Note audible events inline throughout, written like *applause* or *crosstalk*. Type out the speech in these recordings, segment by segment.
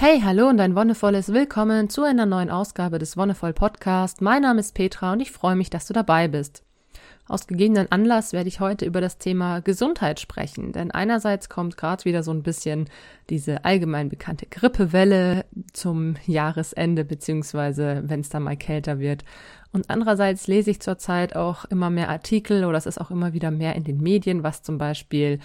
Hey, hallo und ein wonnevolles Willkommen zu einer neuen Ausgabe des Wonnevoll Podcast. Mein Name ist Petra und ich freue mich, dass du dabei bist. Aus gegebenen Anlass werde ich heute über das Thema Gesundheit sprechen, denn einerseits kommt gerade wieder so ein bisschen diese allgemein bekannte Grippewelle zum Jahresende, beziehungsweise wenn es dann mal kälter wird. Und andererseits lese ich zurzeit auch immer mehr Artikel oder es ist auch immer wieder mehr in den Medien, was zum Beispiel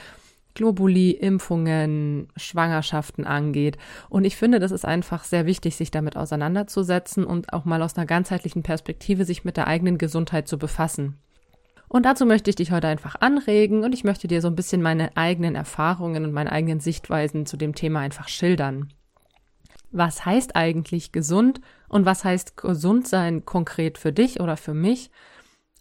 Globuli, Impfungen, Schwangerschaften angeht. Und ich finde, das ist einfach sehr wichtig, sich damit auseinanderzusetzen und auch mal aus einer ganzheitlichen Perspektive sich mit der eigenen Gesundheit zu befassen. Und dazu möchte ich dich heute einfach anregen und ich möchte dir so ein bisschen meine eigenen Erfahrungen und meine eigenen Sichtweisen zu dem Thema einfach schildern. Was heißt eigentlich gesund und was heißt gesund sein konkret für dich oder für mich?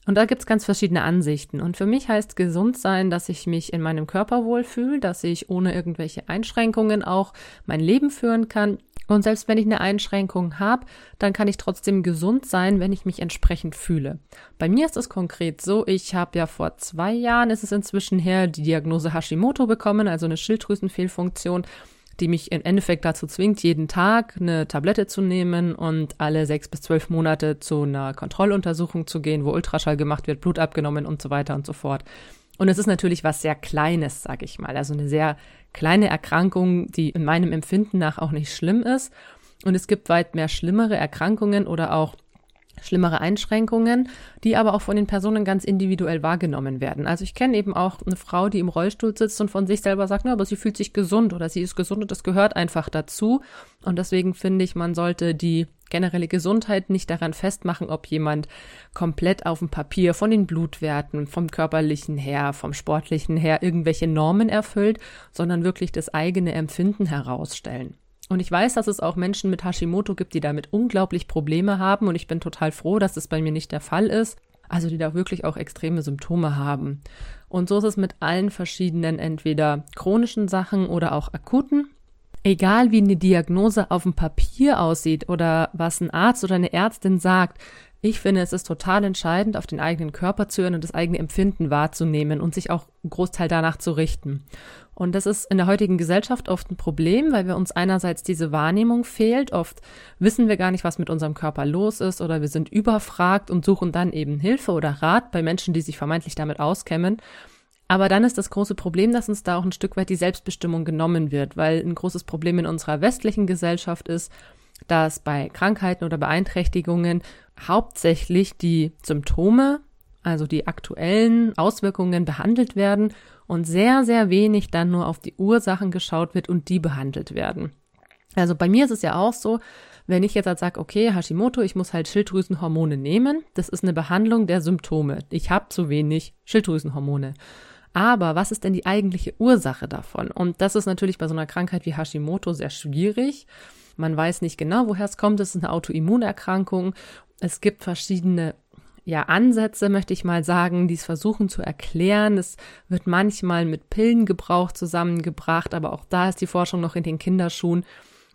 Und da gibt's ganz verschiedene Ansichten. Und für mich heißt gesund sein, dass ich mich in meinem Körper wohlfühle, dass ich ohne irgendwelche Einschränkungen auch mein Leben führen kann. Und selbst wenn ich eine Einschränkung habe, dann kann ich trotzdem gesund sein, wenn ich mich entsprechend fühle. Bei mir ist es konkret so, ich habe ja vor zwei Jahren, ist es inzwischen her, die Diagnose Hashimoto bekommen, also eine Schilddrüsenfehlfunktion die mich im Endeffekt dazu zwingt, jeden Tag eine Tablette zu nehmen und alle sechs bis zwölf Monate zu einer Kontrolluntersuchung zu gehen, wo Ultraschall gemacht wird, Blut abgenommen und so weiter und so fort. Und es ist natürlich was sehr Kleines, sag ich mal. Also eine sehr kleine Erkrankung, die in meinem Empfinden nach auch nicht schlimm ist. Und es gibt weit mehr schlimmere Erkrankungen oder auch schlimmere Einschränkungen, die aber auch von den Personen ganz individuell wahrgenommen werden. Also ich kenne eben auch eine Frau, die im Rollstuhl sitzt und von sich selber sagt, na, aber sie fühlt sich gesund oder sie ist gesund und das gehört einfach dazu. Und deswegen finde ich, man sollte die generelle Gesundheit nicht daran festmachen, ob jemand komplett auf dem Papier von den Blutwerten, vom körperlichen her, vom sportlichen her irgendwelche Normen erfüllt, sondern wirklich das eigene Empfinden herausstellen. Und ich weiß, dass es auch Menschen mit Hashimoto gibt, die damit unglaublich Probleme haben. Und ich bin total froh, dass das bei mir nicht der Fall ist. Also die da wirklich auch extreme Symptome haben. Und so ist es mit allen verschiedenen, entweder chronischen Sachen oder auch akuten. Egal wie eine Diagnose auf dem Papier aussieht oder was ein Arzt oder eine Ärztin sagt, ich finde, es ist total entscheidend, auf den eigenen Körper zu hören und das eigene Empfinden wahrzunehmen und sich auch einen Großteil danach zu richten. Und das ist in der heutigen Gesellschaft oft ein Problem, weil wir uns einerseits diese Wahrnehmung fehlt. Oft wissen wir gar nicht, was mit unserem Körper los ist oder wir sind überfragt und suchen dann eben Hilfe oder Rat bei Menschen, die sich vermeintlich damit auskennen. Aber dann ist das große Problem, dass uns da auch ein Stück weit die Selbstbestimmung genommen wird, weil ein großes Problem in unserer westlichen Gesellschaft ist, dass bei Krankheiten oder Beeinträchtigungen hauptsächlich die Symptome, also die aktuellen Auswirkungen behandelt werden und sehr, sehr wenig dann nur auf die Ursachen geschaut wird und die behandelt werden. Also bei mir ist es ja auch so, wenn ich jetzt halt sage, okay, Hashimoto, ich muss halt Schilddrüsenhormone nehmen, das ist eine Behandlung der Symptome. Ich habe zu wenig Schilddrüsenhormone. Aber was ist denn die eigentliche Ursache davon? Und das ist natürlich bei so einer Krankheit wie Hashimoto sehr schwierig. Man weiß nicht genau, woher es kommt. Es ist eine Autoimmunerkrankung. Es gibt verschiedene ja, Ansätze, möchte ich mal sagen, die es versuchen zu erklären. Es wird manchmal mit Pillengebrauch zusammengebracht, aber auch da ist die Forschung noch in den Kinderschuhen.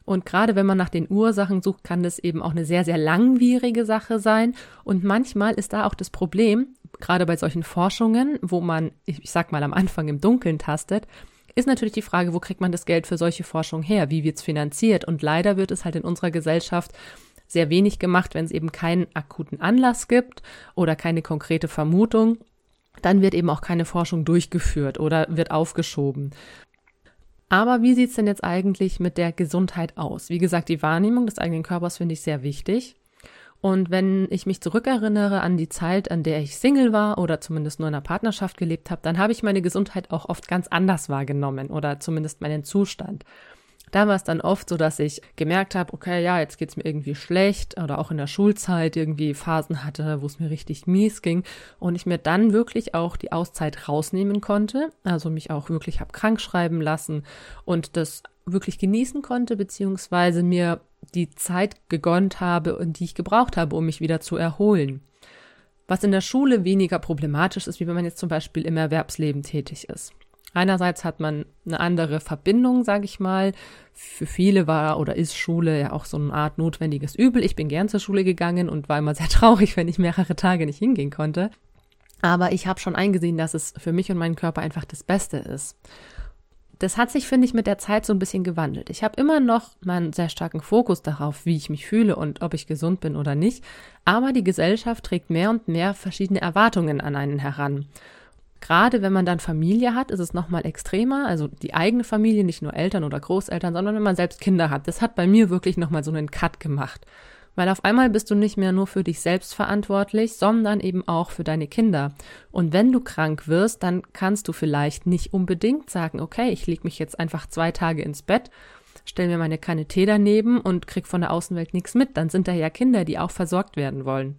Und gerade wenn man nach den Ursachen sucht, kann das eben auch eine sehr, sehr langwierige Sache sein. Und manchmal ist da auch das Problem, gerade bei solchen Forschungen, wo man, ich sag mal, am Anfang im Dunkeln tastet, ist natürlich die Frage, wo kriegt man das Geld für solche Forschung her? Wie wird's finanziert? Und leider wird es halt in unserer Gesellschaft sehr wenig gemacht, wenn es eben keinen akuten Anlass gibt oder keine konkrete Vermutung. Dann wird eben auch keine Forschung durchgeführt oder wird aufgeschoben. Aber wie sieht's denn jetzt eigentlich mit der Gesundheit aus? Wie gesagt, die Wahrnehmung des eigenen Körpers finde ich sehr wichtig. Und wenn ich mich zurückerinnere an die Zeit, an der ich Single war oder zumindest nur in einer Partnerschaft gelebt habe, dann habe ich meine Gesundheit auch oft ganz anders wahrgenommen oder zumindest meinen Zustand. Da war es dann oft so, dass ich gemerkt habe, okay, ja, jetzt geht's mir irgendwie schlecht oder auch in der Schulzeit irgendwie Phasen hatte, wo es mir richtig mies ging und ich mir dann wirklich auch die Auszeit rausnehmen konnte, also mich auch wirklich hab krank schreiben lassen und das wirklich genießen konnte, beziehungsweise mir die Zeit gegönnt habe und die ich gebraucht habe, um mich wieder zu erholen. Was in der Schule weniger problematisch ist, wie wenn man jetzt zum Beispiel im Erwerbsleben tätig ist. Einerseits hat man eine andere Verbindung, sage ich mal. Für viele war oder ist Schule ja auch so eine Art notwendiges Übel. Ich bin gern zur Schule gegangen und war immer sehr *laughs* traurig, wenn ich mehrere Tage nicht hingehen konnte. Aber ich habe schon eingesehen, dass es für mich und meinen Körper einfach das Beste ist. Das hat sich, finde ich, mit der Zeit so ein bisschen gewandelt. Ich habe immer noch meinen sehr starken Fokus darauf, wie ich mich fühle und ob ich gesund bin oder nicht. Aber die Gesellschaft trägt mehr und mehr verschiedene Erwartungen an einen heran. Gerade wenn man dann Familie hat, ist es nochmal extremer. Also die eigene Familie, nicht nur Eltern oder Großeltern, sondern wenn man selbst Kinder hat. Das hat bei mir wirklich nochmal so einen Cut gemacht. Weil auf einmal bist du nicht mehr nur für dich selbst verantwortlich, sondern eben auch für deine Kinder. Und wenn du krank wirst, dann kannst du vielleicht nicht unbedingt sagen, okay, ich leg mich jetzt einfach zwei Tage ins Bett, stell mir meine Kanne Tee daneben und krieg von der Außenwelt nichts mit. Dann sind da ja Kinder, die auch versorgt werden wollen.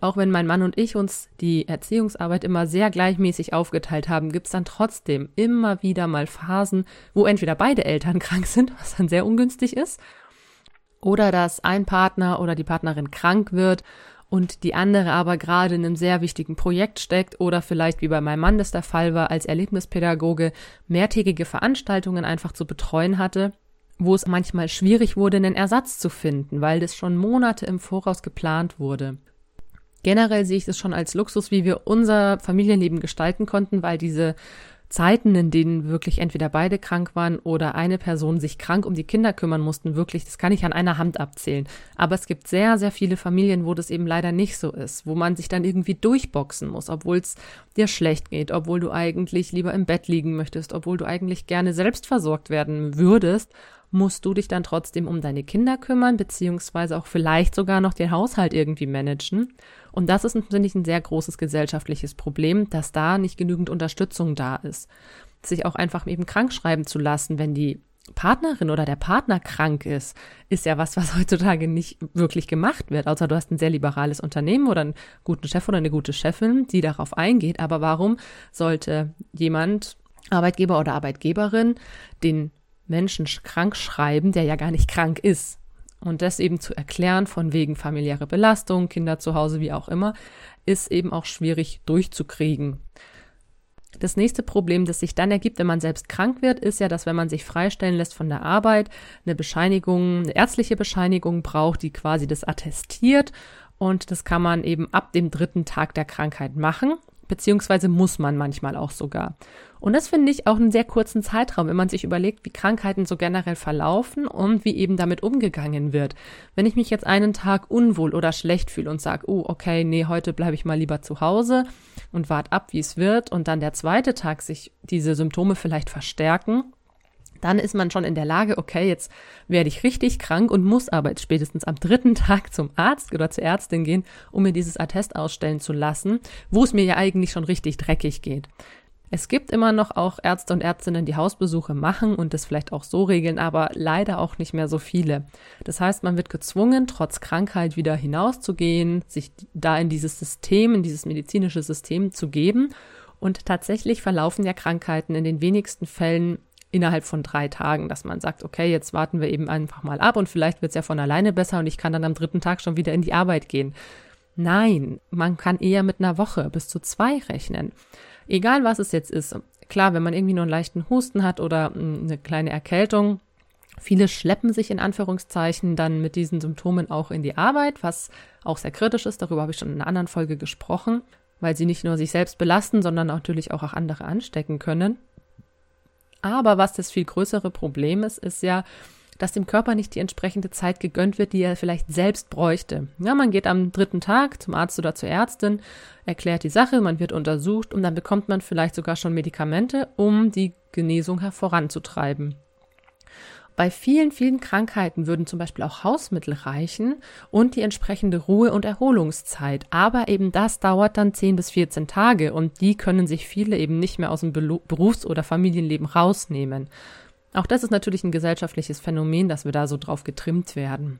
Auch wenn mein Mann und ich uns die Erziehungsarbeit immer sehr gleichmäßig aufgeteilt haben, gibt's dann trotzdem immer wieder mal Phasen, wo entweder beide Eltern *laughs* krank sind, was dann sehr ungünstig ist, oder dass ein Partner oder die Partnerin krank wird und die andere aber gerade in einem sehr wichtigen Projekt steckt oder vielleicht wie bei meinem Mann das der Fall war, als Erlebnispädagoge mehrtägige Veranstaltungen einfach zu betreuen hatte, wo es manchmal schwierig wurde, einen Ersatz zu finden, weil das schon Monate im Voraus geplant wurde. Generell sehe ich das schon als Luxus, wie wir unser Familienleben gestalten konnten, weil diese Zeiten, in denen wirklich entweder beide krank waren oder eine Person sich krank um die Kinder kümmern mussten, wirklich, das kann ich an einer Hand abzählen. Aber es gibt sehr, sehr viele Familien, wo das eben leider nicht so ist, wo man sich dann irgendwie durchboxen muss, obwohl es dir schlecht geht, obwohl du eigentlich lieber im Bett liegen möchtest, obwohl du eigentlich gerne selbst versorgt werden würdest musst du dich dann trotzdem um deine Kinder kümmern, beziehungsweise auch vielleicht sogar noch den Haushalt irgendwie managen. Und das ist, finde ich, ein sehr großes gesellschaftliches Problem, dass da nicht genügend Unterstützung da ist. Sich auch einfach eben krank schreiben zu lassen, wenn die Partnerin oder der Partner krank ist, ist ja was, was *laughs* heutzutage nicht wirklich gemacht wird. Außer du hast ein sehr liberales Unternehmen oder einen guten Chef oder eine gute Chefin, die darauf eingeht. Aber warum sollte jemand, Arbeitgeber oder Arbeitgeberin, den Menschen krank schreiben, der ja gar nicht krank ist. Und das eben zu erklären, von wegen familiäre Belastung, Kinder zu Hause, wie auch immer, ist eben auch schwierig durchzukriegen. Das nächste Problem, das sich dann ergibt, wenn man selbst krank wird, ist ja, dass wenn man sich freistellen lässt von der Arbeit, eine Bescheinigung, eine ärztliche Bescheinigung braucht, die quasi das attestiert. Und das kann man eben ab dem dritten Tag der Krankheit machen beziehungsweise muss man manchmal auch sogar. Und das finde ich auch einen sehr kurzen Zeitraum, wenn man sich überlegt, wie Krankheiten so generell verlaufen und wie eben damit umgegangen wird. Wenn ich mich jetzt einen Tag unwohl oder schlecht fühle und sage, oh, okay, nee, heute bleibe ich mal lieber zu Hause und warte ab, wie es wird, und dann der zweite Tag sich diese Symptome vielleicht verstärken, dann ist man schon in der Lage, okay, jetzt werde ich richtig krank und muss aber jetzt spätestens am dritten *laughs* Tag zum Arzt oder zur Ärztin gehen, um mir dieses Attest ausstellen zu lassen, wo es mir ja eigentlich schon richtig dreckig geht. Es gibt immer noch auch Ärzte und Ärztinnen, die Hausbesuche machen und das vielleicht auch so regeln, aber leider auch nicht mehr so viele. Das heißt, man wird gezwungen, trotz Krankheit wieder hinauszugehen, sich da in dieses System, in dieses medizinische System zu geben. Und tatsächlich verlaufen ja Krankheiten in den wenigsten Fällen innerhalb von drei Tagen, dass man sagt, okay, jetzt warten wir eben einfach mal ab und vielleicht wird es ja von alleine besser und ich kann dann am dritten Tag schon wieder in die Arbeit gehen. Nein, man kann eher mit einer Woche bis zu zwei rechnen. Egal was es jetzt ist. Klar, wenn man irgendwie nur einen leichten Husten hat oder hm, eine kleine Erkältung, Viele schleppen sich in Anführungszeichen dann mit diesen Symptomen auch in die Arbeit, was auch sehr kritisch ist. Darüber habe ich schon in einer anderen Folge gesprochen, weil sie nicht nur sich selbst belasten, sondern natürlich auch andere anstecken können. Aber was das viel größere Problem ist, ist ja, dass dem Körper nicht die entsprechende Zeit gegönnt wird, die er vielleicht selbst bräuchte. Ja, man geht am dritten Tag zum Arzt oder zur Ärztin, erklärt die Sache, man wird untersucht und dann bekommt man vielleicht sogar schon Medikamente, um die Genesung voranzutreiben. Bei vielen, vielen Krankheiten würden zum Beispiel auch Hausmittel reichen und die entsprechende Ruhe- und Erholungszeit. Aber eben das dauert dann 10 bis 14 Tage und die können sich viele eben nicht mehr aus dem Berufs- oder Familienleben rausnehmen. Auch das ist natürlich ein gesellschaftliches Phänomen, dass wir da so drauf getrimmt werden.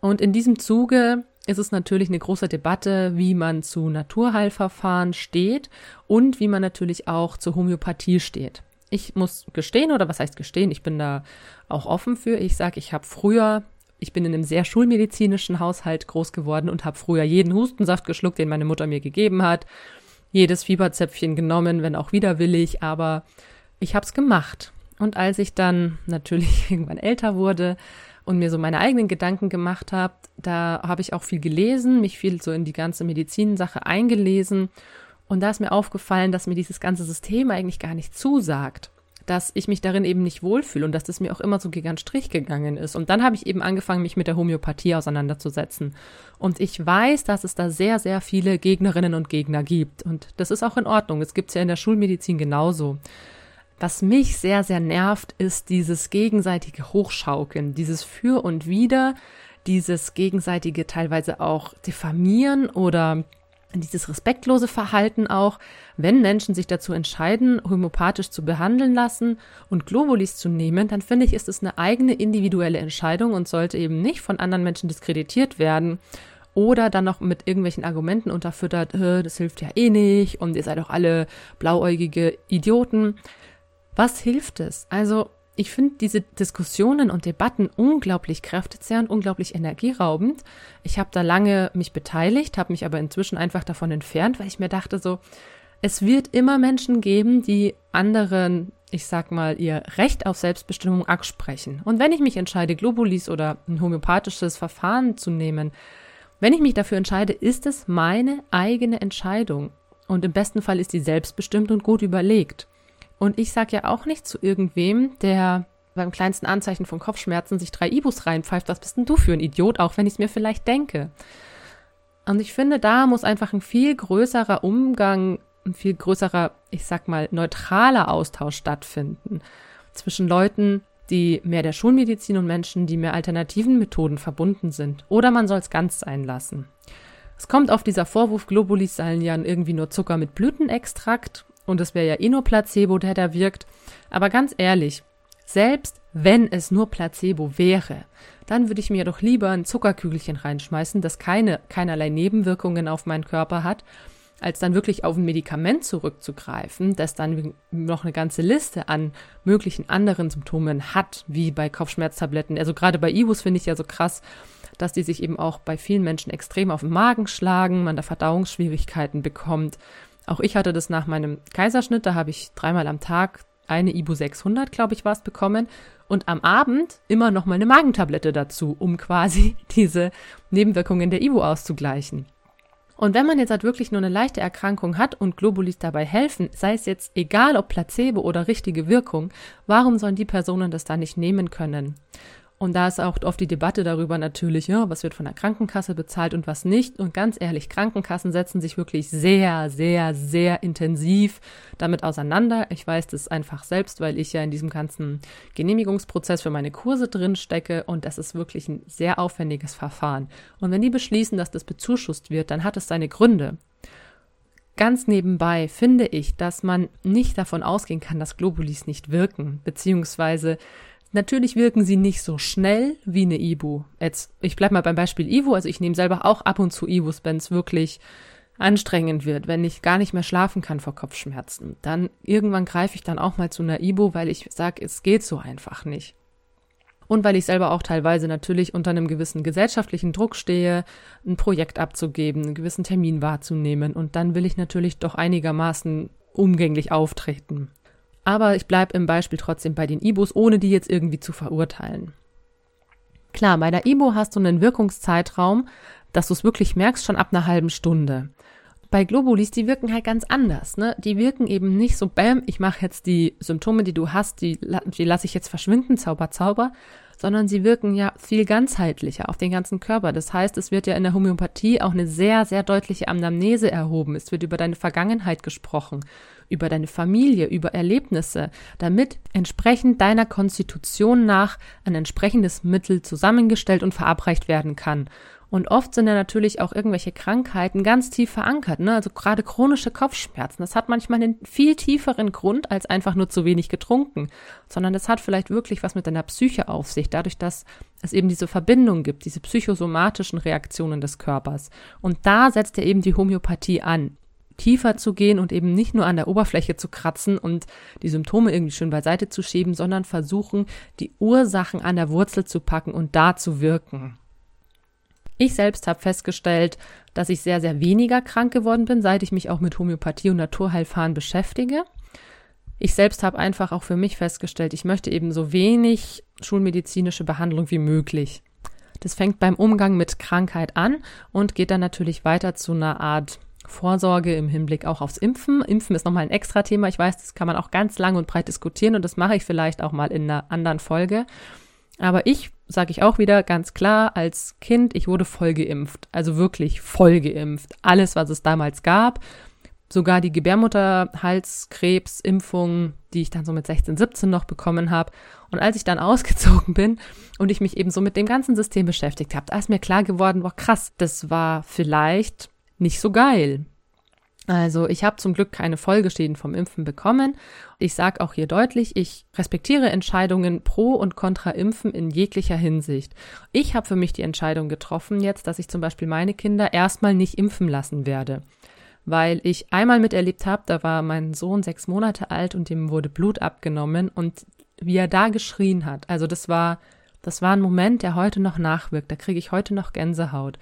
Und in diesem Zuge ist es natürlich eine große Debatte, wie man zu Naturheilverfahren steht und wie man natürlich auch zur Homöopathie steht. Ich muss gestehen, oder was heißt gestehen, ich bin da auch offen für. Ich sage, ich habe früher, ich bin in einem sehr schulmedizinischen Haushalt groß geworden und habe früher jeden Hustensaft geschluckt, den meine Mutter mir gegeben hat, jedes Fieberzäpfchen genommen, wenn auch widerwillig, aber ich habe es gemacht. Und als ich dann natürlich *laughs* irgendwann älter wurde und mir so meine eigenen Gedanken gemacht habe, da habe ich auch viel gelesen, mich viel so in die ganze Medizinsache eingelesen und da ist mir aufgefallen, dass mir dieses ganze System eigentlich gar nicht zusagt. dass ich mich darin eben nicht wohlfühle und dass das mir auch immer so gegen Strich gegangen ist. Und dann habe ich eben angefangen, mich mit der Homöopathie auseinanderzusetzen. Und ich weiß, dass es da sehr, sehr viele Gegnerinnen und Gegner gibt. Und das ist auch in Ordnung. Es gibt es ja in der Schulmedizin genauso. Was mich sehr, sehr nervt, ist dieses gegenseitige Hochschaukeln, dieses Für und Wider, dieses gegenseitige teilweise auch diffamieren oder dieses respektlose Verhalten auch, wenn Menschen sich dazu entscheiden, homöopathisch zu behandeln lassen und Globulis zu nehmen, dann finde ich, ist es eine eigene individuelle Entscheidung und sollte eben nicht von anderen Menschen diskreditiert werden oder dann noch mit irgendwelchen Argumenten unterfüttert, das hilft ja eh nicht und ihr seid doch alle blauäugige Idioten. Was hilft es? Also ich finde diese Diskussionen und Debatten unglaublich kräftezehrend, unglaublich energieraubend. Ich habe da lange mich beteiligt, habe mich aber inzwischen einfach davon entfernt, weil ich mir dachte so, es wird immer Menschen geben, die anderen, ich sag mal, ihr Recht auf Selbstbestimmung absprechen. Und wenn ich mich entscheide, Globulis oder ein homöopathisches Verfahren zu nehmen, wenn ich mich dafür entscheide, ist es meine eigene Entscheidung. Und im besten Fall ist die selbstbestimmt und gut überlegt. Und ich sage ja auch nicht zu irgendwem, der beim kleinsten Anzeichen von Kopfschmerzen sich drei Ibus reinpfeift, was bist denn du für ein Idiot, auch wenn ich es mir vielleicht denke. Und ich finde, da muss einfach ein viel größerer Umgang, ein viel größerer, ich sag mal, neutraler Austausch stattfinden zwischen Leuten, die mehr der Schulmedizin und Menschen, die mehr alternativen Methoden verbunden sind. Oder man soll es ganz sein lassen. Es kommt auf dieser Vorwurf, Globulis seien ja irgendwie nur Zucker mit Blütenextrakt und es wäre ja eh nur Placebo, der da wirkt. Aber ganz ehrlich, selbst wenn es nur Placebo wäre, dann würde ich mir doch lieber ein Zuckerkügelchen reinschmeißen, das keine, keinerlei Nebenwirkungen auf meinen Körper hat, als dann wirklich auf ein Medikament zurückzugreifen, das dann noch eine ganze Liste an möglichen anderen Symptomen hat, wie bei Kopfschmerztabletten. Also gerade bei Ibus finde ich ja so krass, dass die sich eben auch bei vielen Menschen extrem auf den Magen schlagen, man da Verdauungsschwierigkeiten bekommt, auch ich hatte das nach meinem Kaiserschnitt, da habe ich dreimal am Tag eine Ibu 600, glaube ich, war es bekommen und am Abend immer noch mal eine Magentablette dazu, um quasi *laughs* diese Nebenwirkungen der Ibu auszugleichen. Und wenn man jetzt halt wirklich nur eine leichte Erkrankung hat und Globulis dabei helfen, sei es jetzt egal ob Placebo oder richtige Wirkung, warum sollen die Personen das da nicht nehmen können? Und da ist auch oft die Debatte darüber natürlich, ja, was wird von der Krankenkasse bezahlt und was nicht. Und ganz ehrlich, Krankenkassen setzen sich wirklich sehr, sehr, sehr intensiv damit auseinander. Ich weiß das einfach selbst, weil ich ja in diesem ganzen Genehmigungsprozess für meine Kurse drin stecke und das ist wirklich ein sehr aufwendiges Verfahren. Und wenn die beschließen, dass das bezuschusst wird, dann hat es seine Gründe. Ganz nebenbei finde ich, dass man nicht davon ausgehen kann, dass Globulis nicht wirken, beziehungsweise Natürlich wirken sie nicht so schnell wie eine Ibu. Jetzt, ich bleib mal beim Beispiel Ibu. Also ich nehme selber auch ab und zu Ibus, wenn es wirklich anstrengend wird, wenn ich gar nicht mehr schlafen kann vor Kopfschmerzen. Dann irgendwann greife ich dann auch mal zu einer Ibu, weil ich sage, es geht so einfach nicht. Und weil ich selber auch teilweise natürlich unter einem gewissen gesellschaftlichen Druck stehe, ein Projekt abzugeben, einen gewissen Termin wahrzunehmen. Und dann will ich natürlich doch einigermaßen umgänglich auftreten. Aber ich bleibe im Beispiel trotzdem bei den Ibus, ohne die jetzt irgendwie zu verurteilen. Klar, bei der Ibo hast du einen Wirkungszeitraum, dass du es wirklich merkst, schon ab einer halben Stunde. Bei Globulis, die wirken halt ganz anders. Ne? Die wirken eben nicht so, bam, ich mache jetzt die Symptome, die du hast, die, die lasse ich jetzt verschwinden, Zauber, Zauber, sondern sie wirken ja viel ganzheitlicher auf den ganzen Körper. Das heißt, es wird ja in der Homöopathie auch eine sehr, sehr deutliche Anamnese erhoben. Es wird über deine Vergangenheit gesprochen über deine Familie, über Erlebnisse, damit entsprechend deiner Konstitution nach ein entsprechendes Mittel zusammengestellt und verabreicht werden kann. Und oft sind ja natürlich auch irgendwelche Krankheiten ganz tief verankert, ne? Also gerade chronische Kopfschmerzen. Das hat manchmal einen viel tieferen Grund als einfach nur zu wenig getrunken, sondern das hat vielleicht wirklich was mit deiner Psyche auf sich, dadurch, dass es eben diese Verbindung gibt, diese psychosomatischen Reaktionen des Körpers. Und da setzt ja eben die Homöopathie an tiefer zu gehen und eben nicht nur an der Oberfläche zu kratzen und die Symptome irgendwie schön beiseite zu schieben, sondern versuchen, die Ursachen an der Wurzel zu packen und da zu wirken. Ich selbst habe festgestellt, dass ich sehr, sehr weniger krank geworden bin, seit ich mich auch mit Homöopathie und Naturheilfahren beschäftige. Ich selbst habe einfach auch für mich festgestellt, ich möchte eben so wenig schulmedizinische Behandlung wie möglich. Das fängt beim Umgang mit Krankheit an und geht dann natürlich weiter zu einer Art Vorsorge im Hinblick auch aufs Impfen. Impfen ist nochmal ein extra Thema. Ich weiß, das kann man auch ganz lang und breit diskutieren und das mache ich vielleicht auch mal in einer anderen Folge. Aber ich sage ich auch wieder ganz klar, als Kind, ich wurde voll geimpft. Also wirklich voll geimpft. Alles, was es damals gab. Sogar die Gebärmutterhalskrebsimpfung, die ich dann so mit 16, 17 noch bekommen habe. Und als ich dann *laughs* ausgezogen bin und ich mich eben so mit dem ganzen System beschäftigt habe, da ist mir klar geworden, boah krass, das war vielleicht nicht so geil. Also ich habe zum Glück keine Folgeschäden vom Impfen bekommen. Ich sage auch hier deutlich, ich respektiere Entscheidungen pro und contra Impfen in jeglicher Hinsicht. Ich habe für mich die Entscheidung getroffen jetzt, dass ich zum Beispiel meine Kinder erstmal nicht impfen lassen werde. Weil ich einmal miterlebt habe, da war mein Sohn sechs Monate alt und dem wurde Blut abgenommen und wie er da geschrien hat. Also das war, das war ein Moment, der heute noch nachwirkt. Da kriege ich heute noch Gänsehaut.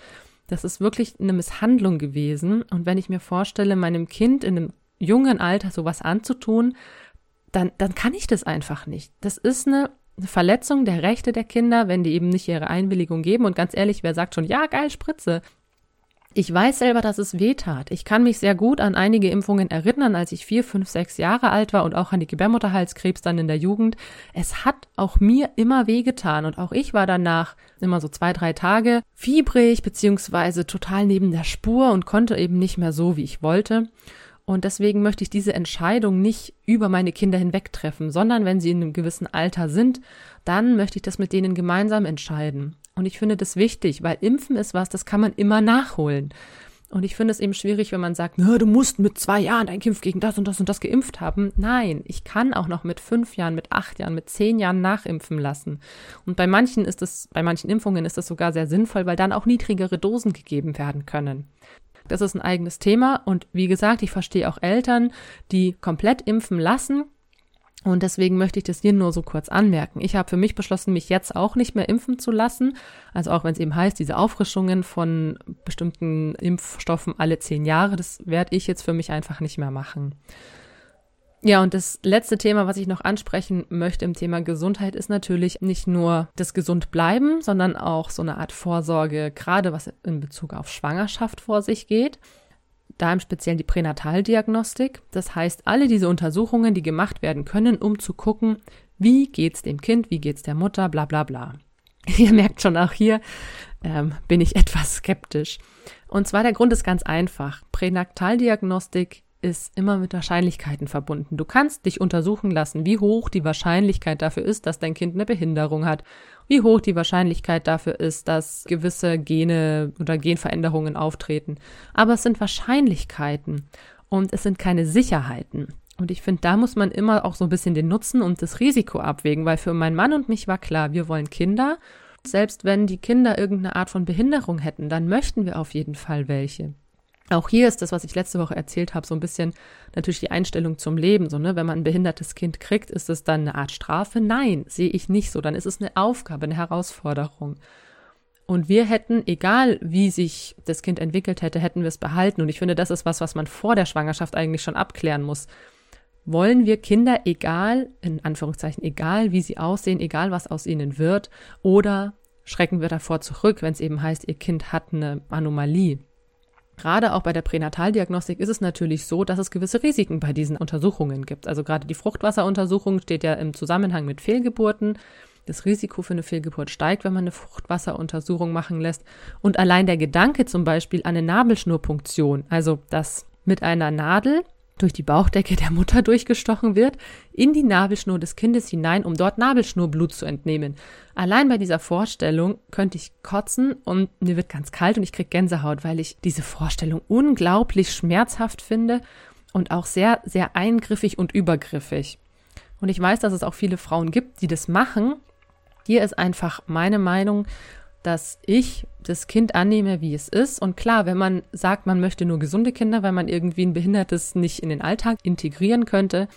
Das ist wirklich eine Misshandlung gewesen. Und wenn ich mir vorstelle, meinem Kind in einem jungen Alter sowas anzutun, dann, dann kann ich das einfach nicht. Das ist eine Verletzung der Rechte der Kinder, wenn die eben nicht ihre Einwilligung geben. Und ganz ehrlich, wer sagt schon, ja, geil, Spritze? Ich weiß selber, dass es weh tat. Ich kann mich sehr gut an einige Impfungen erinnern, als ich vier, fünf, sechs Jahre alt war und auch an die Gebärmutterhalskrebs dann in der Jugend. Es hat auch mir immer weh getan und auch ich war danach immer so zwei, drei Tage fiebrig beziehungsweise total neben der Spur und konnte eben nicht mehr so, wie ich wollte. Und deswegen möchte ich diese Entscheidung nicht über meine Kinder hinweg treffen, sondern wenn sie in einem gewissen Alter sind, dann möchte ich das mit denen gemeinsam entscheiden. Und ich finde das wichtig, weil Impfen ist was, das kann man immer nachholen. Und ich finde es eben schwierig, wenn man sagt, na, du musst mit zwei Jahren dein Kind gegen das und das und das geimpft haben. Nein, ich kann auch noch mit fünf Jahren, mit acht Jahren, mit zehn Jahren nachimpfen lassen. Und bei manchen ist es, bei manchen Impfungen ist das sogar sehr sinnvoll, weil dann auch niedrigere Dosen gegeben werden können. Das ist ein eigenes Thema. Und wie gesagt, ich verstehe auch Eltern, die komplett impfen lassen und deswegen möchte ich das hier nur so kurz anmerken. Ich habe für mich beschlossen, mich jetzt auch nicht mehr impfen zu lassen. Also auch wenn es eben heißt, diese Auffrischungen von bestimmten Impfstoffen alle zehn Jahre, das werde ich jetzt für mich einfach nicht mehr machen. Ja, und das letzte Thema, was ich noch ansprechen möchte im Thema Gesundheit, ist natürlich nicht nur das Gesundbleiben, sondern auch so eine Art Vorsorge, gerade was in Bezug auf Schwangerschaft vor sich geht da im Speziellen die Pränataldiagnostik. Das heißt, alle diese Untersuchungen, die gemacht werden können, um zu gucken, wie geht's dem Kind, wie geht's der Mutter, bla bla bla. *laughs* Ihr merkt schon auch hier, ähm, bin ich *laughs* etwas skeptisch. Und zwar der Grund ist ganz einfach. Pränataldiagnostik ist immer mit Wahrscheinlichkeiten verbunden. Du kannst dich untersuchen lassen, wie hoch die Wahrscheinlichkeit dafür ist, dass dein Kind eine Behinderung hat, wie hoch die Wahrscheinlichkeit dafür ist, dass gewisse Gene oder Genveränderungen auftreten. Aber es sind Wahrscheinlichkeiten und es sind keine Sicherheiten. Und ich finde, da muss man immer auch so ein bisschen den Nutzen und das Risiko abwägen, weil für meinen Mann und mich war klar, wir wollen Kinder. Selbst wenn die Kinder irgendeine Art von Behinderung hätten, dann möchten wir auf jeden Fall welche. Auch hier ist das, was ich letzte Woche erzählt habe, so ein bisschen natürlich die Einstellung zum Leben. So, ne? Wenn man ein behindertes Kind kriegt, ist es dann eine Art Strafe? Nein, sehe ich nicht so. Dann ist es eine Aufgabe, eine Herausforderung. Und wir hätten, egal wie sich das Kind entwickelt hätte, hätten wir es behalten. Und ich finde, das ist was, was man vor der Schwangerschaft eigentlich schon abklären muss. Wollen wir Kinder, egal, in Anführungszeichen, egal wie sie aussehen, egal was aus ihnen wird, oder schrecken wir davor zurück, wenn es eben heißt, ihr Kind hat eine Anomalie? Gerade auch bei der Pränataldiagnostik ist es natürlich so, dass es gewisse Risiken bei diesen Untersuchungen gibt. Also gerade die Fruchtwasseruntersuchung steht ja im Zusammenhang mit Fehlgeburten. Das Risiko für eine Fehlgeburt steigt, wenn man eine Fruchtwasseruntersuchung machen lässt. Und allein der Gedanke zum Beispiel an eine Nabelschnurpunktion, also dass mit einer Nadel durch die Bauchdecke der Mutter *laughs* durchgestochen wird, in die Nabelschnur des Kindes hinein, um dort Nabelschnurblut zu entnehmen. Allein bei dieser Vorstellung könnte ich kotzen und mir wird ganz kalt und ich krieg Gänsehaut, weil ich diese Vorstellung unglaublich schmerzhaft finde und auch sehr, sehr eingriffig und übergriffig. Und ich weiß, dass es auch viele Frauen gibt, die das machen. Hier ist einfach meine Meinung, dass ich das Kind annehme, wie es ist. Und klar, wenn man sagt, man möchte nur gesunde Kinder, weil man irgendwie ein Behindertes nicht in den Alltag integrieren könnte,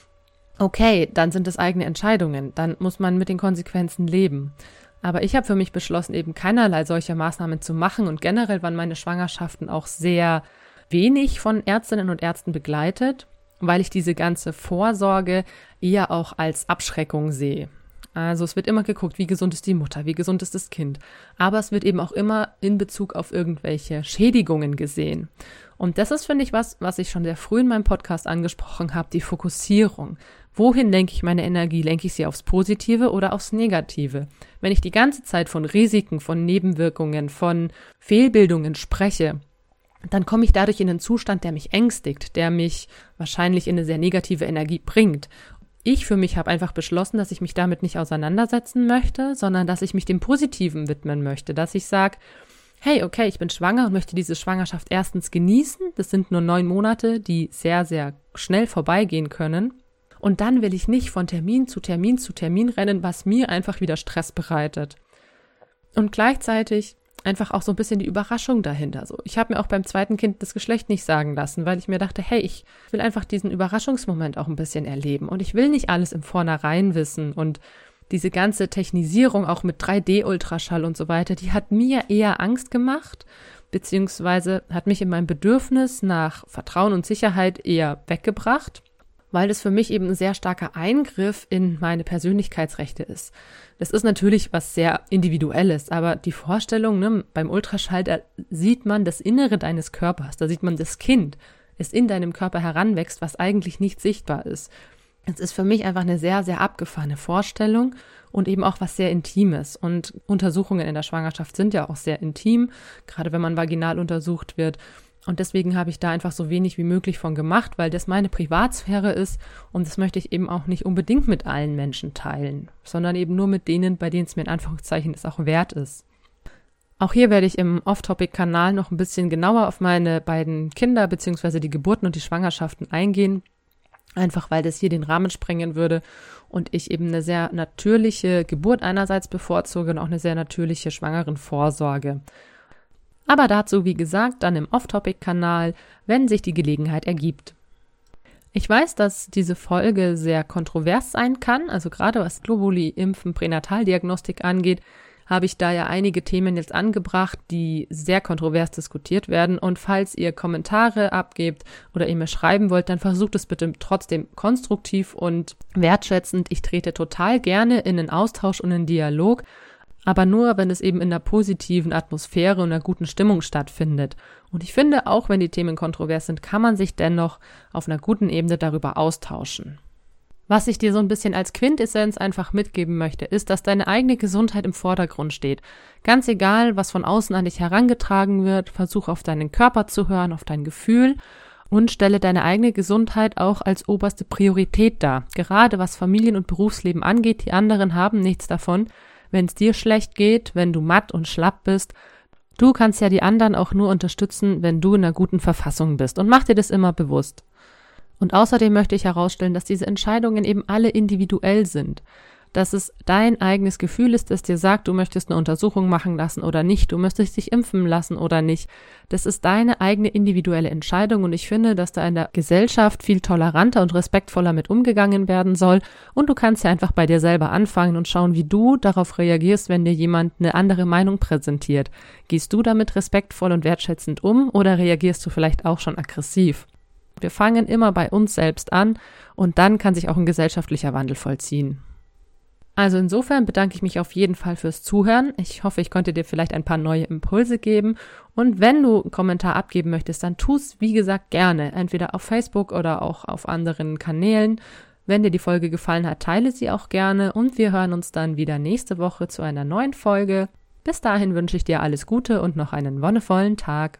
okay, dann sind es eigene Entscheidungen. Dann muss man mit den Konsequenzen leben. Aber ich habe für mich beschlossen, eben keinerlei solcher Maßnahmen zu machen. Und generell waren meine Schwangerschaften auch sehr wenig von Ärztinnen und Ärzten begleitet, weil ich diese ganze Vorsorge eher auch als Abschreckung sehe. Also es wird immer geguckt, wie gesund ist die Mutter, wie gesund ist das Kind. Aber es wird eben auch immer in Bezug auf irgendwelche Schädigungen gesehen. Und das ist, finde ich, was, was ich schon sehr früh in meinem Podcast angesprochen habe, die Fokussierung. Wohin lenke ich meine Energie? Lenke ich sie aufs Positive oder aufs Negative? Wenn ich die ganze Zeit von Risiken, von Nebenwirkungen, von Fehlbildungen spreche, dann komme ich dadurch in einen Zustand, der mich ängstigt, der mich wahrscheinlich in eine sehr negative Energie bringt. Ich für mich habe einfach beschlossen, dass ich mich damit nicht auseinandersetzen möchte, sondern dass ich mich dem Positiven widmen möchte, dass ich sage, hey, okay, ich bin schwanger und möchte diese Schwangerschaft erstens genießen. Das sind nur neun Monate, die sehr, sehr schnell vorbeigehen können. Und dann will ich nicht von Termin zu Termin zu Termin rennen, was mir einfach wieder Stress bereitet. Und gleichzeitig einfach auch so ein bisschen die Überraschung dahinter. So, ich habe mir auch beim zweiten Kind das Geschlecht nicht sagen lassen, weil ich mir dachte, hey, ich will einfach diesen Überraschungsmoment auch ein bisschen erleben. Und ich will nicht alles im Vornherein wissen. Und diese ganze Technisierung auch mit 3D-Ultraschall und so weiter, die hat mir eher Angst gemacht, beziehungsweise hat mich in meinem Bedürfnis nach Vertrauen und Sicherheit eher weggebracht weil das für mich eben ein sehr starker Eingriff in meine Persönlichkeitsrechte ist. Das ist natürlich was sehr Individuelles, aber die Vorstellung, ne, beim Ultraschall, da sieht man das Innere deines Körpers, da sieht man das Kind, es in deinem Körper heranwächst, was eigentlich nicht sichtbar ist. Es ist für mich einfach eine sehr, sehr abgefahrene Vorstellung und eben auch was sehr Intimes. Und Untersuchungen in der Schwangerschaft sind ja auch sehr intim, gerade wenn man vaginal untersucht wird. Und deswegen habe ich da einfach so wenig wie möglich von gemacht, weil das meine Privatsphäre ist und das möchte ich eben auch nicht unbedingt mit allen Menschen teilen, sondern eben nur mit denen, bei denen es mir in Anführungszeichen es auch wert ist. Auch hier werde ich im Off-Topic-Kanal noch ein bisschen genauer auf meine beiden Kinder bzw. die Geburten und die Schwangerschaften eingehen, einfach weil das hier den Rahmen sprengen würde und ich eben eine sehr natürliche Geburt einerseits bevorzuge und auch eine sehr natürliche Schwangerenvorsorge. Aber dazu, wie gesagt, dann im Off-Topic-Kanal, wenn sich die Gelegenheit ergibt. Ich weiß, dass diese Folge sehr kontrovers sein kann, also gerade was Globuli, Impfen, Pränataldiagnostik angeht, habe ich da ja einige Themen jetzt angebracht, die sehr kontrovers diskutiert werden. Und falls ihr Kommentare abgebt oder ihr mir schreiben wollt, dann versucht es bitte trotzdem konstruktiv und wertschätzend. Ich trete total gerne in einen Austausch und einen Dialog aber nur, wenn es eben in einer positiven Atmosphäre und einer guten Stimmung stattfindet. Und ich finde, auch wenn die Themen kontrovers sind, kann man sich dennoch auf einer guten Ebene darüber austauschen. Was ich dir so ein bisschen als Quintessenz einfach mitgeben möchte, ist, dass deine eigene Gesundheit im Vordergrund steht. Ganz egal, was von außen an dich herangetragen wird, versuch auf deinen Körper zu hören, auf dein Gefühl und stelle deine eigene Gesundheit auch als oberste Priorität dar. Gerade was Familien- und Berufsleben angeht, die anderen haben nichts davon, wenn es dir schlecht geht, wenn du matt und schlapp bist. Du kannst ja die anderen auch nur unterstützen, wenn du in einer guten Verfassung bist. Und mach dir das immer bewusst. Und außerdem möchte ich herausstellen, dass diese Entscheidungen eben alle individuell sind dass es dein eigenes Gefühl ist, das dir sagt, du möchtest eine Untersuchung machen lassen oder nicht, du möchtest dich impfen lassen oder nicht. Das ist deine eigene individuelle Entscheidung und ich finde, dass da in der Gesellschaft viel toleranter und respektvoller mit umgegangen werden soll und du kannst ja einfach bei dir selber anfangen und schauen, wie du darauf reagierst, wenn dir jemand eine andere Meinung präsentiert. Gehst du damit respektvoll und wertschätzend um oder reagierst du vielleicht auch schon aggressiv? Wir fangen immer bei uns selbst an und dann kann sich auch ein gesellschaftlicher Wandel vollziehen. Also insofern bedanke ich mich auf jeden Fall fürs Zuhören. Ich hoffe, ich konnte dir vielleicht ein paar neue Impulse geben. Und wenn du einen Kommentar abgeben möchtest, dann tu's, wie gesagt, gerne. Entweder auf Facebook oder auch auf anderen Kanälen. Wenn dir die Folge gefallen hat, teile sie auch gerne und wir hören uns dann wieder nächste Woche zu einer neuen Folge. Bis dahin wünsche ich dir alles Gute und noch einen wonnevollen Tag.